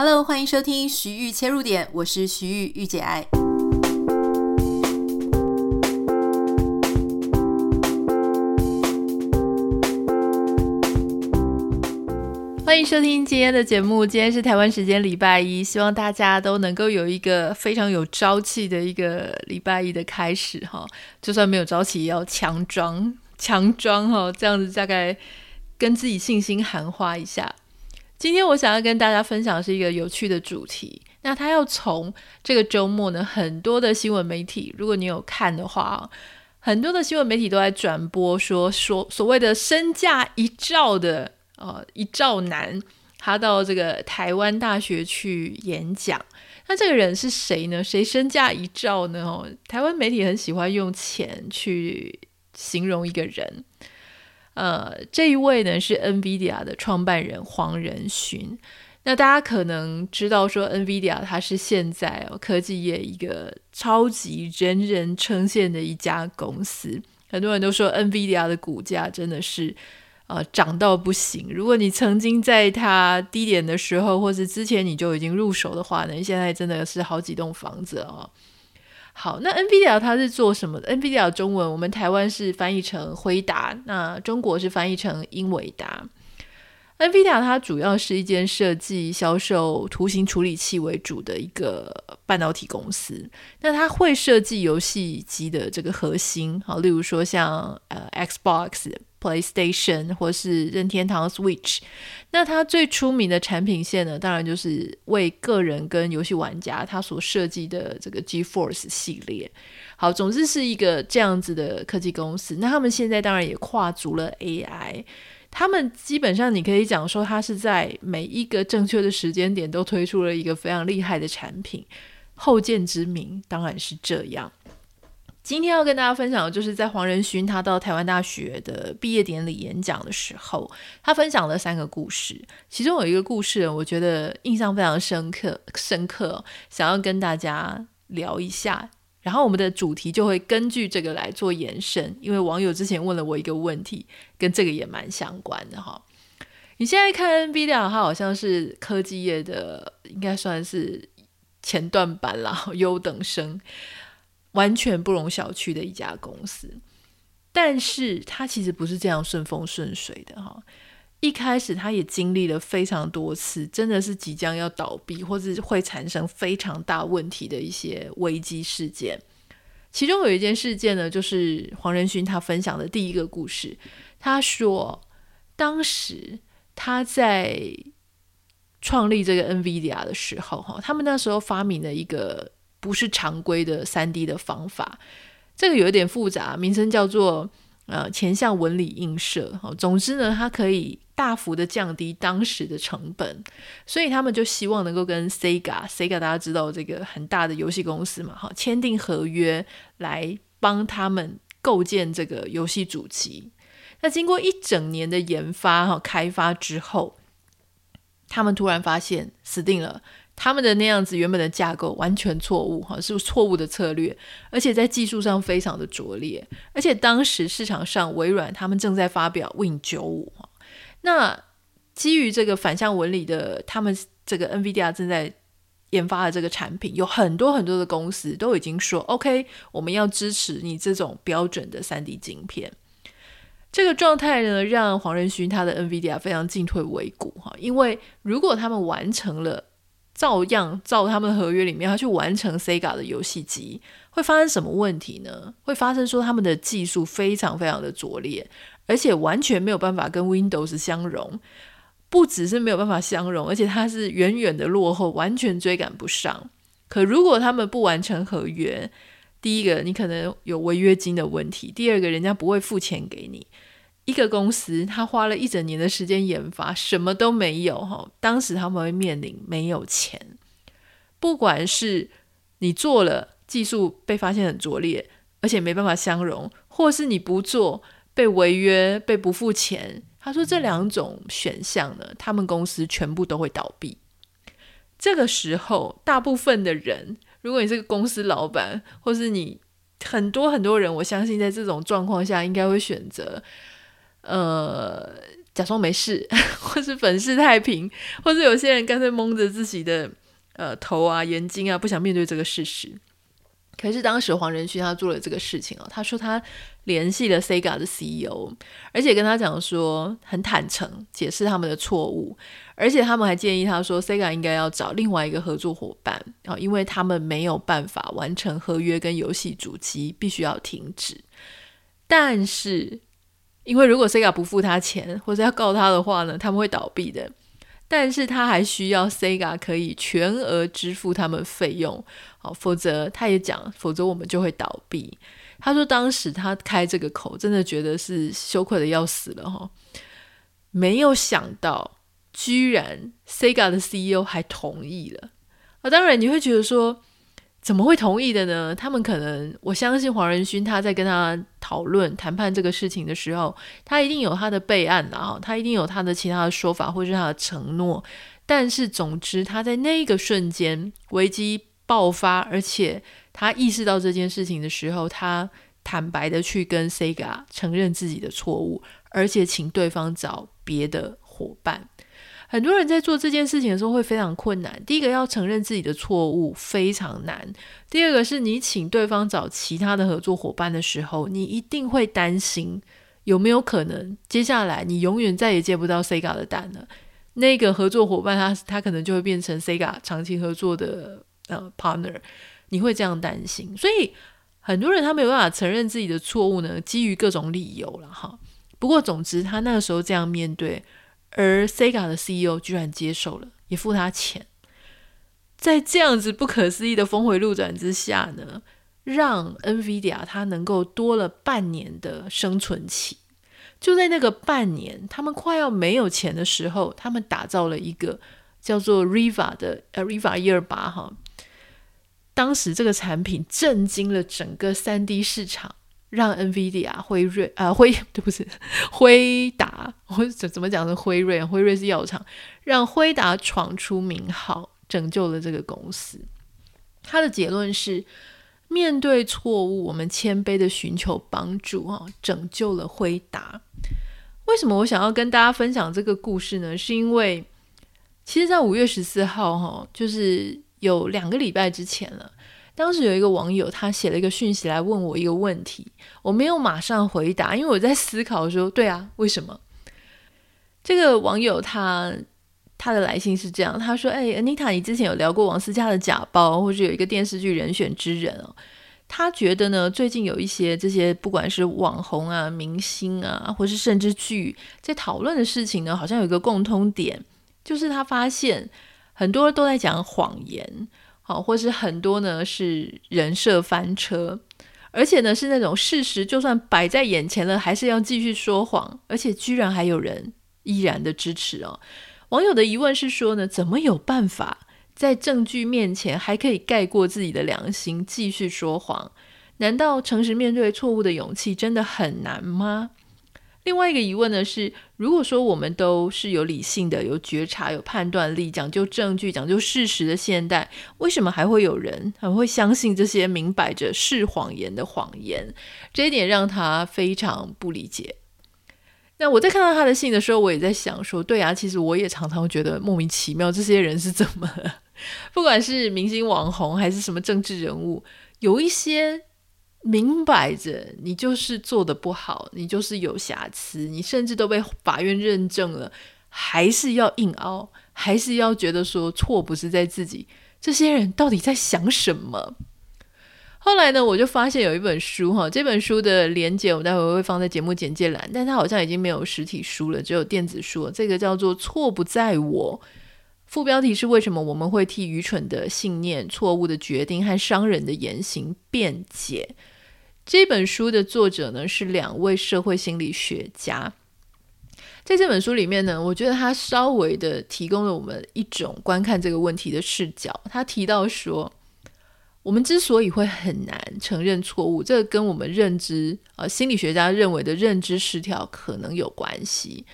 Hello，欢迎收听徐玉切入点，我是徐玉玉姐爱。欢迎收听今天的节目。今天是台湾时间礼拜一，希望大家都能够有一个非常有朝气的一个礼拜一的开始哈。就算没有朝气，也要强装强装哈，这样子大概跟自己信心喊话一下。今天我想要跟大家分享是一个有趣的主题。那他要从这个周末呢，很多的新闻媒体，如果你有看的话，很多的新闻媒体都在转播说说所谓的身价一兆的。呃，一兆男，他到这个台湾大学去演讲。那这个人是谁呢？谁身价一兆呢？哦，台湾媒体很喜欢用钱去形容一个人。呃，这一位呢是 NVIDIA 的创办人黄仁勋。那大家可能知道说，NVIDIA 它是现在科技业一个超级人人称羡的一家公司。很多人都说 NVIDIA 的股价真的是。呃，涨到不行。如果你曾经在它低点的时候，或是之前你就已经入手的话呢，现在真的是好几栋房子哦。好，那 NVIDIA 它是做什么的？NVIDIA 中文我们台湾是翻译成辉达，那中国是翻译成英伟达。NVIDIA 它主要是一间设计、销售图形处理器为主的一个半导体公司。那它会设计游戏机的这个核心，好，例如说像呃 Xbox。PlayStation 或是任天堂 Switch，那它最出名的产品线呢，当然就是为个人跟游戏玩家他所设计的这个 GeForce 系列。好，总之是一个这样子的科技公司。那他们现在当然也跨足了 AI，他们基本上你可以讲说，它是在每一个正确的时间点都推出了一个非常厉害的产品。后见之明当然是这样。今天要跟大家分享的，就是在黄仁勋他到台湾大学的毕业典礼演讲的时候，他分享了三个故事。其中有一个故事，我觉得印象非常深刻，深刻，想要跟大家聊一下。然后我们的主题就会根据这个来做延伸，因为网友之前问了我一个问题，跟这个也蛮相关的哈。你现在看 NVIDIA，它好像是科技业的，应该算是前段班啦，优等生。完全不容小觑的一家公司，但是他其实不是这样顺风顺水的哈。一开始他也经历了非常多次，真的是即将要倒闭或者会产生非常大问题的一些危机事件。其中有一件事件呢，就是黄仁勋他分享的第一个故事。他说，当时他在创立这个 NVIDIA 的时候，哈，他们那时候发明了一个。不是常规的 3D 的方法，这个有一点复杂，名称叫做呃前向纹理映射。总之呢，它可以大幅的降低当时的成本，所以他们就希望能够跟 Sega，Sega 大家知道这个很大的游戏公司嘛，好，签订合约来帮他们构建这个游戏主机。那经过一整年的研发哈开发之后，他们突然发现死定了。他们的那样子原本的架构完全错误，哈，是错误的策略，而且在技术上非常的拙劣，而且当时市场上微软他们正在发表 Win 九五，那基于这个反向纹理的，他们这个 NVIDIA 正在研发的这个产品，有很多很多的公司都已经说 OK，我们要支持你这种标准的 3D 晶片。这个状态呢，让黄仁勋他的 NVIDIA 非常进退维谷，哈，因为如果他们完成了。照样照他们合约里面，他去完成 Sega 的游戏机，会发生什么问题呢？会发生说他们的技术非常非常的拙劣，而且完全没有办法跟 Windows 相容。不只是没有办法相容，而且它是远远的落后，完全追赶不上。可如果他们不完成合约，第一个你可能有违约金的问题，第二个人家不会付钱给你。一个公司，他花了一整年的时间研发，什么都没有哈。当时他们会面临没有钱，不管是你做了，技术被发现很拙劣，而且没办法相容，或是你不做，被违约，被不付钱。他说这两种选项呢，他们公司全部都会倒闭。这个时候，大部分的人，如果你是个公司老板，或是你很多很多人，我相信在这种状况下，应该会选择。呃，假装没事，或是粉饰太平，或是有些人干脆蒙着自己的呃头啊、眼睛啊，不想面对这个事实。可是当时黄仁勋他做了这个事情哦，他说他联系了 Sega 的 CEO，而且跟他讲说很坦诚解释他们的错误，而且他们还建议他说 Sega 应该要找另外一个合作伙伴啊，因为他们没有办法完成合约跟游戏主机必须要停止。但是因为如果 Sega 不付他钱或者要告他的话呢，他们会倒闭的。但是他还需要 Sega 可以全额支付他们费用，好，否则他也讲，否则我们就会倒闭。他说当时他开这个口，真的觉得是羞愧的要死了哈，没有想到居然 Sega 的 CEO 还同意了啊！当然你会觉得说。怎么会同意的呢？他们可能，我相信黄仁勋他在跟他讨论谈判这个事情的时候，他一定有他的备案啊，他一定有他的其他的说法或是他的承诺。但是总之，他在那个瞬间危机爆发，而且他意识到这件事情的时候，他坦白的去跟 Sega 承认自己的错误，而且请对方找别的伙伴。很多人在做这件事情的时候会非常困难。第一个要承认自己的错误非常难。第二个是你请对方找其他的合作伙伴的时候，你一定会担心有没有可能接下来你永远再也接不到 Sega 的单了。那个合作伙伴他他可能就会变成 Sega 长期合作的呃 partner，你会这样担心。所以很多人他没有办法承认自己的错误呢，基于各种理由了哈。不过总之他那个时候这样面对。而 Sega 的 CEO 居然接受了，也付他钱，在这样子不可思议的峰回路转之下呢，让 NVIDIA 它能够多了半年的生存期。就在那个半年，他们快要没有钱的时候，他们打造了一个叫做 Riva 的呃 Riva 一二八哈，当时这个产品震惊了整个 3D 市场。让 NVIDIA 辉瑞啊辉对不起辉达，我怎怎么讲是辉瑞？辉瑞是药厂，让辉达闯出名号，拯救了这个公司。他的结论是：面对错误，我们谦卑的寻求帮助啊，拯救了辉达。为什么我想要跟大家分享这个故事呢？是因为其实，在五月十四号哈，就是有两个礼拜之前了。当时有一个网友，他写了一个讯息来问我一个问题，我没有马上回答，因为我在思考说，对啊，为什么？这个网友他他的来信是这样，他说：“哎，Anita，你之前有聊过王思佳的假包，或者有一个电视剧《人选之人》哦，他觉得呢，最近有一些这些不管是网红啊、明星啊，或是甚至剧在讨论的事情呢，好像有一个共通点，就是他发现很多都在讲谎言。”好，或是很多呢是人设翻车，而且呢是那种事实就算摆在眼前了，还是要继续说谎，而且居然还有人依然的支持哦。网友的疑问是说呢，怎么有办法在证据面前还可以盖过自己的良心，继续说谎？难道诚实面对错误的勇气真的很难吗？另外一个疑问呢是，如果说我们都是有理性的、有觉察、有判断力、讲究证据、讲究事实的现代，为什么还会有人还会相信这些明摆着是谎言的谎言？这一点让他非常不理解。那我在看到他的信的时候，我也在想说，对啊，其实我也常常觉得莫名其妙，这些人是怎么了？不管是明星网红还是什么政治人物，有一些。明摆着，你就是做的不好，你就是有瑕疵，你甚至都被法院认证了，还是要硬凹，还是要觉得说错不是在自己。这些人到底在想什么？后来呢，我就发现有一本书哈，这本书的连接我待会会放在节目简介栏，但它好像已经没有实体书了，只有电子书。这个叫做《错不在我》，副标题是为什么我们会替愚蠢的信念、错误的决定和伤人的言行辩解。这本书的作者呢，是两位社会心理学家，在这本书里面呢，我觉得他稍微的提供了我们一种观看这个问题的视角。他提到说，我们之所以会很难承认错误，这个跟我们认知，呃，心理学家认为的认知失调可能有关系。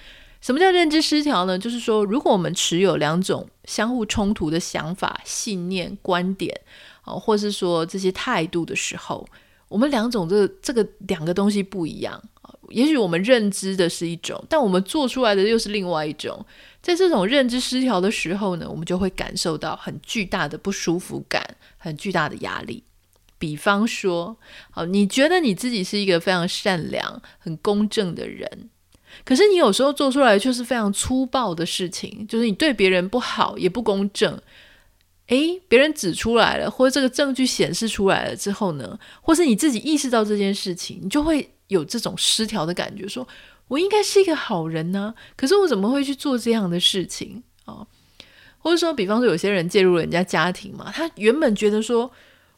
什么叫认知失调呢？就是说，如果我们持有两种相互冲突的想法、信念、观点，啊，或是说这些态度的时候。我们两种这这个两个东西不一样。也许我们认知的是一种，但我们做出来的又是另外一种。在这种认知失调的时候呢，我们就会感受到很巨大的不舒服感，很巨大的压力。比方说，好，你觉得你自己是一个非常善良、很公正的人，可是你有时候做出来却是非常粗暴的事情，就是你对别人不好也不公正。诶，别人指出来了，或者这个证据显示出来了之后呢，或是你自己意识到这件事情，你就会有这种失调的感觉，说我应该是一个好人呢，可是我怎么会去做这样的事情啊？或者说，比方说有些人介入人家家庭嘛，他原本觉得说。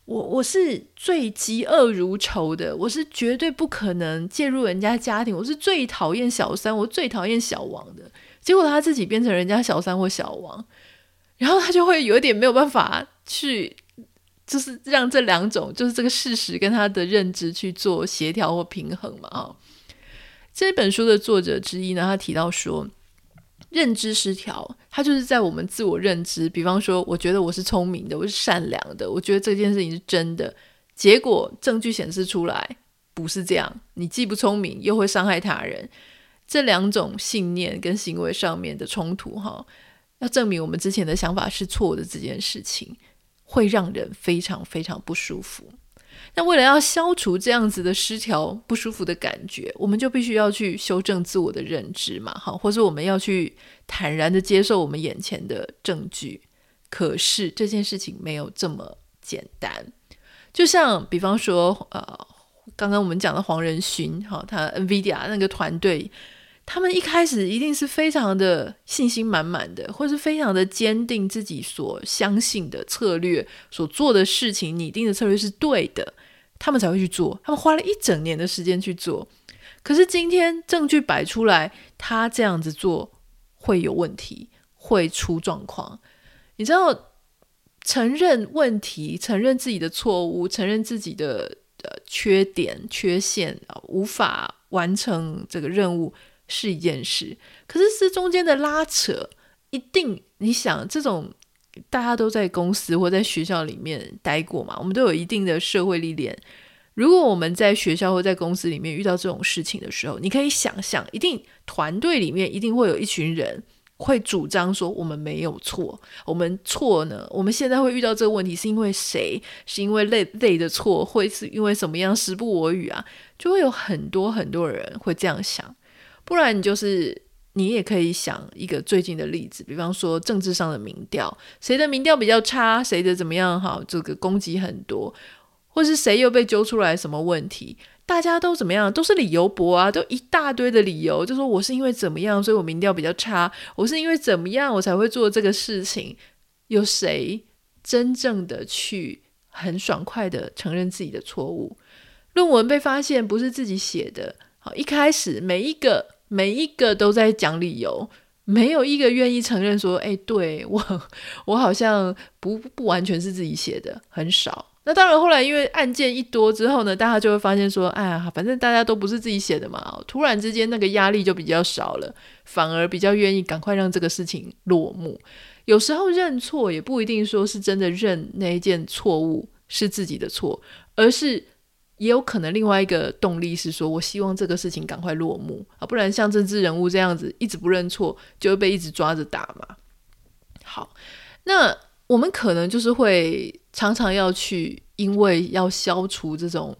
我我是最嫉恶如仇的，我是绝对不可能介入人家家庭，我是最讨厌小三，我最讨厌小王的。结果他自己变成人家小三或小王，然后他就会有点没有办法去，就是让这两种就是这个事实跟他的认知去做协调或平衡嘛。啊，这本书的作者之一呢，他提到说。认知失调，它就是在我们自我认知，比方说，我觉得我是聪明的，我是善良的，我觉得这件事情是真的。结果证据显示出来不是这样，你既不聪明，又会伤害他人，这两种信念跟行为上面的冲突，哈，要证明我们之前的想法是错的，这件事情会让人非常非常不舒服。那为了要消除这样子的失调、不舒服的感觉，我们就必须要去修正自我的认知嘛，哈，或者我们要去坦然的接受我们眼前的证据。可是这件事情没有这么简单，就像比方说，呃，刚刚我们讲的黄仁勋，哈，他 NVIDIA 那个团队。他们一开始一定是非常的信心满满的，或是非常的坚定自己所相信的策略，所做的事情，拟定的策略是对的，他们才会去做。他们花了一整年的时间去做，可是今天证据摆出来，他这样子做会有问题，会出状况。你知道，承认问题，承认自己的错误，承认自己的呃缺点、缺陷啊，无法完成这个任务。是一件事，可是是中间的拉扯，一定你想这种大家都在公司或在学校里面待过嘛，我们都有一定的社会历练。如果我们在学校或在公司里面遇到这种事情的时候，你可以想象，一定团队里面一定会有一群人会主张说我们没有错，我们错呢？我们现在会遇到这个问题是因为谁？是因为累累的错，会是因为什么样时不我与啊？就会有很多很多人会这样想。不然你就是你也可以想一个最近的例子，比方说政治上的民调，谁的民调比较差，谁的怎么样？哈，这个攻击很多，或是谁又被揪出来什么问题，大家都怎么样？都是理由薄啊，都一大堆的理由，就说我是因为怎么样，所以我民调比较差，我是因为怎么样，我才会做这个事情。有谁真正的去很爽快的承认自己的错误？论文被发现不是自己写的，好，一开始每一个。每一个都在讲理由，没有一个愿意承认说：“哎，对，我，我好像不不完全是自己写的，很少。”那当然，后来因为案件一多之后呢，大家就会发现说：“哎呀，反正大家都不是自己写的嘛。”突然之间，那个压力就比较少了，反而比较愿意赶快让这个事情落幕。有时候认错也不一定说是真的认那一件错误是自己的错，而是。也有可能另外一个动力是说，我希望这个事情赶快落幕啊，不然像政治人物这样子一直不认错，就会被一直抓着打嘛。好，那我们可能就是会常常要去，因为要消除这种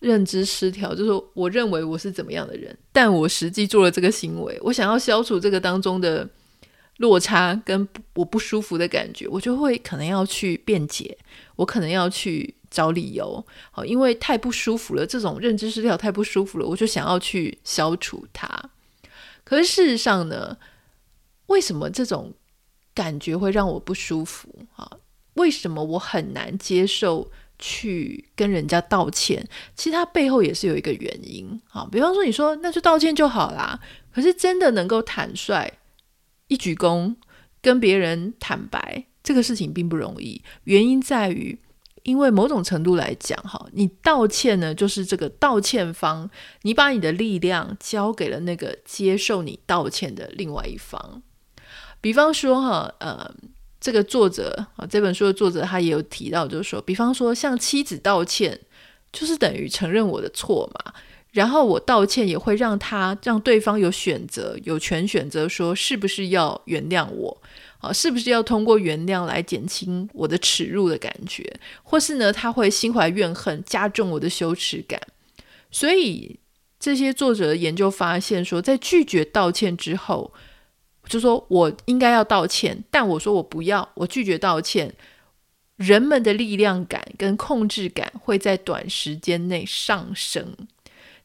认知失调，就是我认为我是怎么样的人，但我实际做了这个行为，我想要消除这个当中的落差跟我不舒服的感觉，我就会可能要去辩解，我可能要去。找理由，好，因为太不舒服了，这种认知失调太不舒服了，我就想要去消除它。可是事实上呢，为什么这种感觉会让我不舒服啊？为什么我很难接受去跟人家道歉？其实它背后也是有一个原因啊。比方说，你说那就道歉就好啦，可是真的能够坦率一鞠躬跟别人坦白，这个事情并不容易。原因在于。因为某种程度来讲，哈，你道歉呢，就是这个道歉方，你把你的力量交给了那个接受你道歉的另外一方。比方说，哈，呃，这个作者啊，这本书的作者他也有提到，就是说，比方说，向妻子道歉，就是等于承认我的错嘛。然后我道歉也会让他让对方有选择，有权选择说是不是要原谅我啊？是不是要通过原谅来减轻我的耻辱的感觉？或是呢，他会心怀怨恨，加重我的羞耻感。所以这些作者的研究发现说，在拒绝道歉之后，就说我应该要道歉，但我说我不要，我拒绝道歉。人们的力量感跟控制感会在短时间内上升。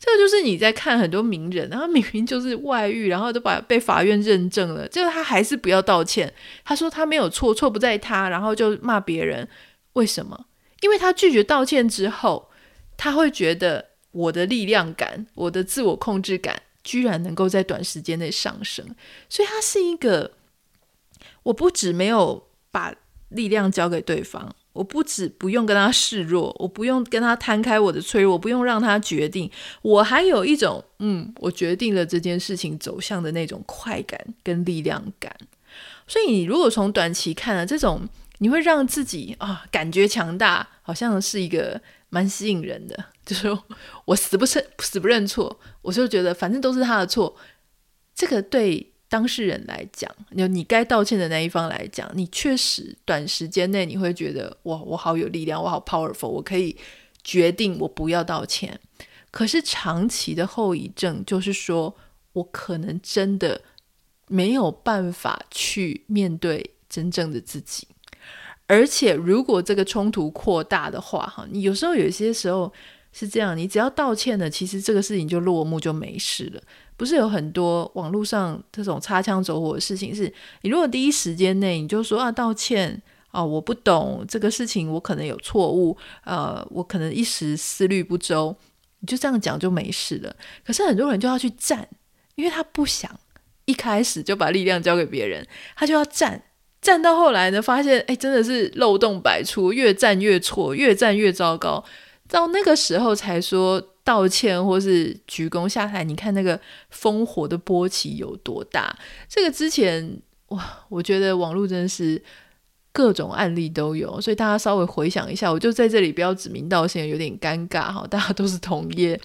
这就是你在看很多名人，然后明明就是外遇，然后都把被法院认证了，结果他还是不要道歉。他说他没有错，错不在他，然后就骂别人。为什么？因为他拒绝道歉之后，他会觉得我的力量感、我的自我控制感居然能够在短时间内上升。所以他是一个，我不止没有把。力量交给对方，我不止不用跟他示弱，我不用跟他摊开我的脆弱，我不用让他决定，我还有一种，嗯，我决定了这件事情走向的那种快感跟力量感。所以，你如果从短期看啊这种，你会让自己啊感觉强大，好像是一个蛮吸引人的。就是我死不认死不认错，我就觉得反正都是他的错，这个对。当事人来讲，你你该道歉的那一方来讲，你确实短时间内你会觉得哇，我好有力量，我好 powerful，我可以决定我不要道歉。可是长期的后遗症就是说，我可能真的没有办法去面对真正的自己。而且如果这个冲突扩大的话，哈，你有时候有些时候是这样，你只要道歉了，其实这个事情就落幕，就没事了。不是有很多网络上这种擦枪走火的事情是，你如果第一时间内你就说啊道歉啊，我不懂这个事情，我可能有错误，呃，我可能一时思虑不周，你就这样讲就没事了。可是很多人就要去站，因为他不想一开始就把力量交给别人，他就要站站到后来呢，发现哎真的是漏洞百出，越站越错，越站越糟糕，到那个时候才说。道歉或是鞠躬下台，你看那个烽火的波起有多大？这个之前哇，我觉得网络真的是各种案例都有，所以大家稍微回想一下，我就在这里不要指名道姓，有点尴尬哈。大家都是同业，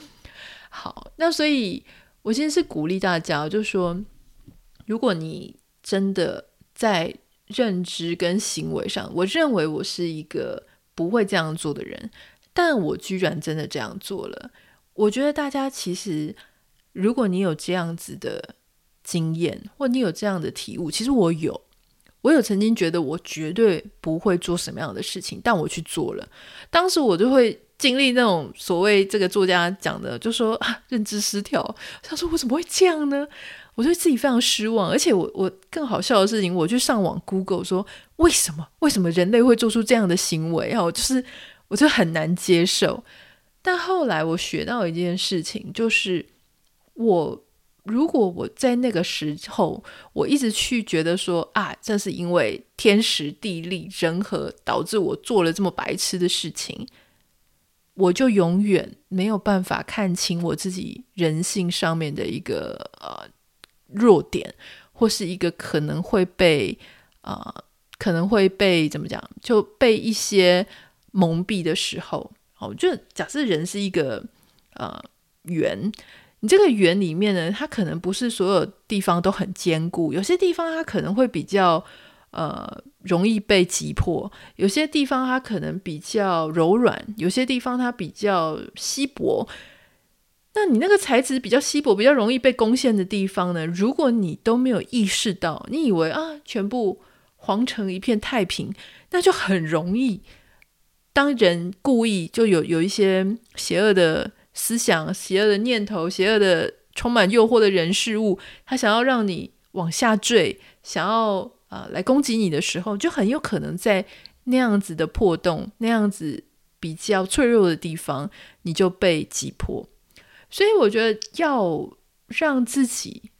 好，那所以我现在是鼓励大家，就说，如果你真的在认知跟行为上，我认为我是一个不会这样做的人，但我居然真的这样做了。我觉得大家其实，如果你有这样子的经验，或你有这样的体悟，其实我有，我有曾经觉得我绝对不会做什么样的事情，但我去做了。当时我就会经历那种所谓这个作家讲的，就说啊，认知失调。他说我怎么会这样呢？我对自己非常失望，而且我我更好笑的事情，我去上网 Google 说为什么为什么人类会做出这样的行为啊？我就是我就很难接受。但后来我学到一件事情，就是我如果我在那个时候，我一直去觉得说啊，这是因为天时地利人和导致我做了这么白痴的事情，我就永远没有办法看清我自己人性上面的一个呃弱点，或是一个可能会被啊、可能会被怎么讲，就被一些蒙蔽的时候。哦，就假设人是一个呃圆，你这个圆里面呢，它可能不是所有地方都很坚固，有些地方它可能会比较呃容易被击破，有些地方它可能比较柔软，有些地方它比较稀薄。那你那个材质比较稀薄、比较容易被攻陷的地方呢，如果你都没有意识到，你以为啊全部黄成一片太平，那就很容易。当人故意就有有一些邪恶的思想、邪恶的念头、邪恶的充满诱惑的人事物，他想要让你往下坠，想要啊、来攻击你的时候，就很有可能在那样子的破洞、那样子比较脆弱的地方，你就被击破。所以我觉得要让自己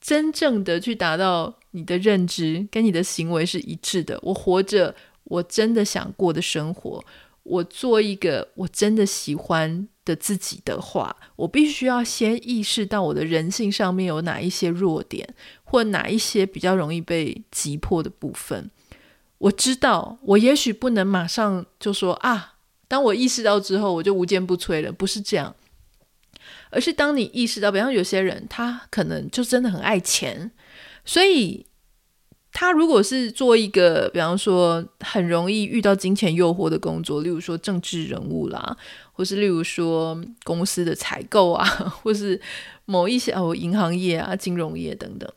真正的去达到你的认知跟你的行为是一致的。我活着。我真的想过的生活，我做一个我真的喜欢的自己的话，我必须要先意识到我的人性上面有哪一些弱点，或哪一些比较容易被击破的部分。我知道，我也许不能马上就说啊，当我意识到之后，我就无坚不摧了，不是这样。而是当你意识到，比方有些人他可能就真的很爱钱，所以他如果是做一个，比方说很容易遇到金钱诱惑的工作，例如说政治人物啦，或是例如说公司的采购啊，或是某一些哦银行业啊、金融业等等。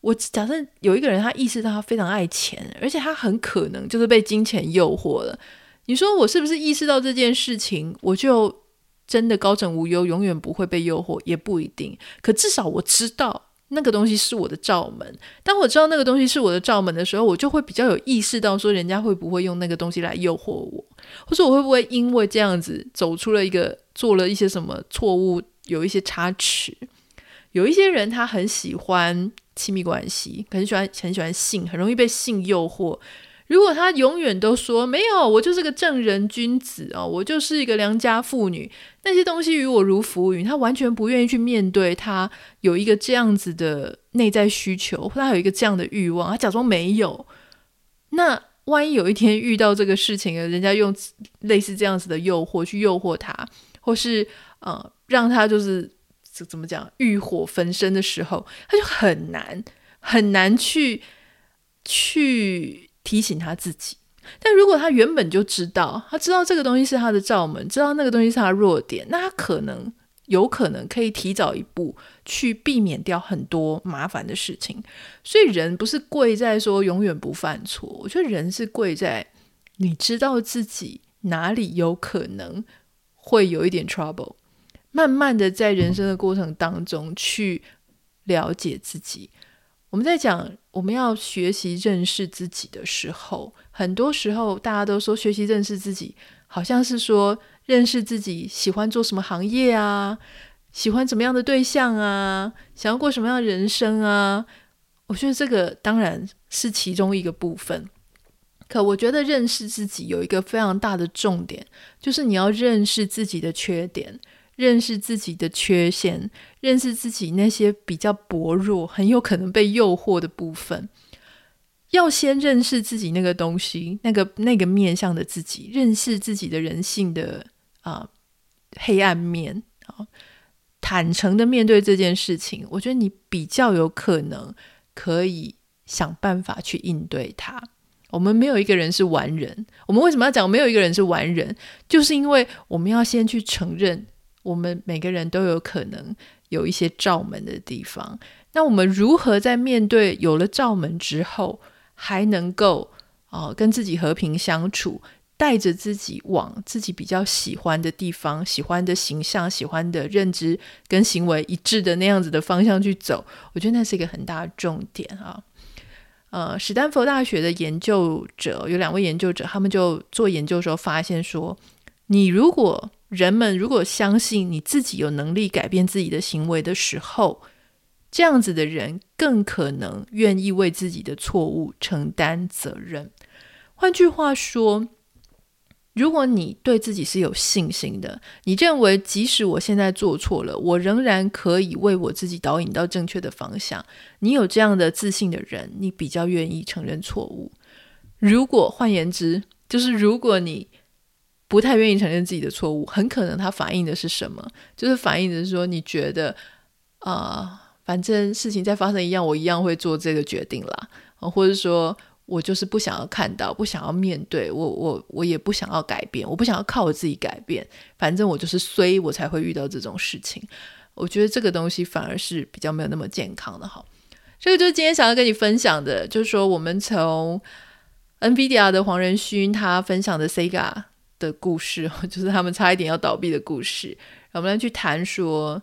我假设有一个人，他意识到他非常爱钱，而且他很可能就是被金钱诱惑了。你说我是不是意识到这件事情，我就真的高枕无忧，永远不会被诱惑？也不一定。可至少我知道那个东西是我的罩门。当我知道那个东西是我的罩门的时候，我就会比较有意识到说，人家会不会用那个东西来诱惑我，或者我会不会因为这样子走出了一个做了一些什么错误，有一些差池。有一些人他很喜欢亲密关系，很喜欢很喜欢性，很容易被性诱惑。如果他永远都说没有，我就是个正人君子哦，我就是一个良家妇女，那些东西与我如浮云，他完全不愿意去面对。他有一个这样子的内在需求，或他有一个这样的欲望，他假装没有。那万一有一天遇到这个事情，人家用类似这样子的诱惑去诱惑他，或是呃让他就是。怎么讲？欲火焚身的时候，他就很难很难去去提醒他自己。但如果他原本就知道，他知道这个东西是他的罩门，知道那个东西是他弱点，那他可能有可能可以提早一步去避免掉很多麻烦的事情。所以人不是贵在说永远不犯错，我觉得人是贵在你知道自己哪里有可能会有一点 trouble。慢慢的，在人生的过程当中去了解自己。我们在讲我们要学习认识自己的时候，很多时候大家都说学习认识自己，好像是说认识自己喜欢做什么行业啊，喜欢怎么样的对象啊，想要过什么样的人生啊。我觉得这个当然是其中一个部分，可我觉得认识自己有一个非常大的重点，就是你要认识自己的缺点。认识自己的缺陷，认识自己那些比较薄弱、很有可能被诱惑的部分，要先认识自己那个东西，那个那个面向的自己，认识自己的人性的啊、黑暗面啊，坦诚的面对这件事情，我觉得你比较有可能可以想办法去应对它。我们没有一个人是完人，我们为什么要讲没有一个人是完人？就是因为我们要先去承认。我们每个人都有可能有一些罩门的地方，那我们如何在面对有了罩门之后，还能够啊、跟自己和平相处，带着自己往自己比较喜欢的地方、喜欢的形象、喜欢的认知跟行为一致的那样子的方向去走？我觉得那是一个很大的重点啊。呃，史丹佛大学的研究者有两位研究者，他们就做研究的时候发现说，你如果人们如果相信你自己有能力改变自己的行为的时候，这样子的人更可能愿意为自己的错误承担责任。换句话说，如果你对自己是有信心的，你认为即使我现在做错了，我仍然可以为我自己导引到正确的方向。你有这样的自信的人，你比较愿意承认错误。如果换言之，就是如果你不太愿意承认自己的错误，很可能它反映的是什么？就是反映的是说，你觉得啊、反正事情再发生一样，我一样会做这个决定啦，或者说我就是不想要看到，不想要面对，我我我也不想要改变，我不想要靠我自己改变，反正我就是衰，我才会遇到这种事情。我觉得这个东西反而是比较没有那么健康的。好，这个就是今天想要跟你分享的，就是说我们从 NVIDIA 的黄仁勋他分享的 Sega。的故事，就是他们差一点要倒闭的故事。我们来去谈说，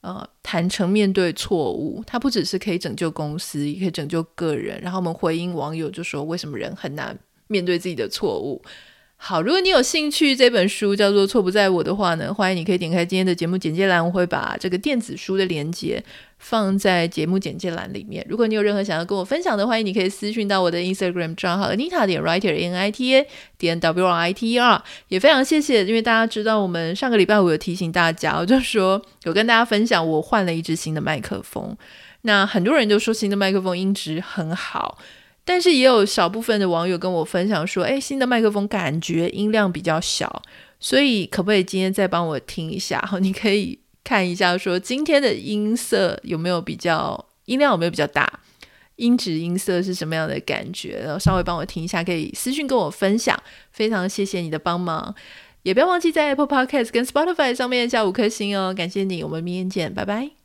呃，坦诚面对错误，它不只是可以拯救公司，也可以拯救个人。然后我们回应网友就说，为什么人很难面对自己的错误？好，如果你有兴趣这本书叫做《错不在我》的话呢，欢迎你可以点开今天的节目简介栏，我会把这个电子书的连接放在节目简介栏里面。如果你有任何想要跟我分享的，欢迎你可以私讯到我的 Instagram 账号 Anita 点 Writer N I T A 点 W R I T E R。也非常谢谢，因为大家知道我们上个礼拜五有提醒大家，我就说有跟大家分享我换了一支新的麦克风，那很多人就说新的麦克风音质很好。但是也有少部分的网友跟我分享说，诶，新的麦克风感觉音量比较小，所以可不可以今天再帮我听一下？好，你可以看一下，说今天的音色有没有比较，音量有没有比较大，音质音色是什么样的感觉，然后稍微帮我听一下，可以私信跟我分享。非常谢谢你的帮忙，也不要忘记在 Apple Podcast 跟 Spotify 上面加五颗星哦，感谢你，我们明天见，拜拜。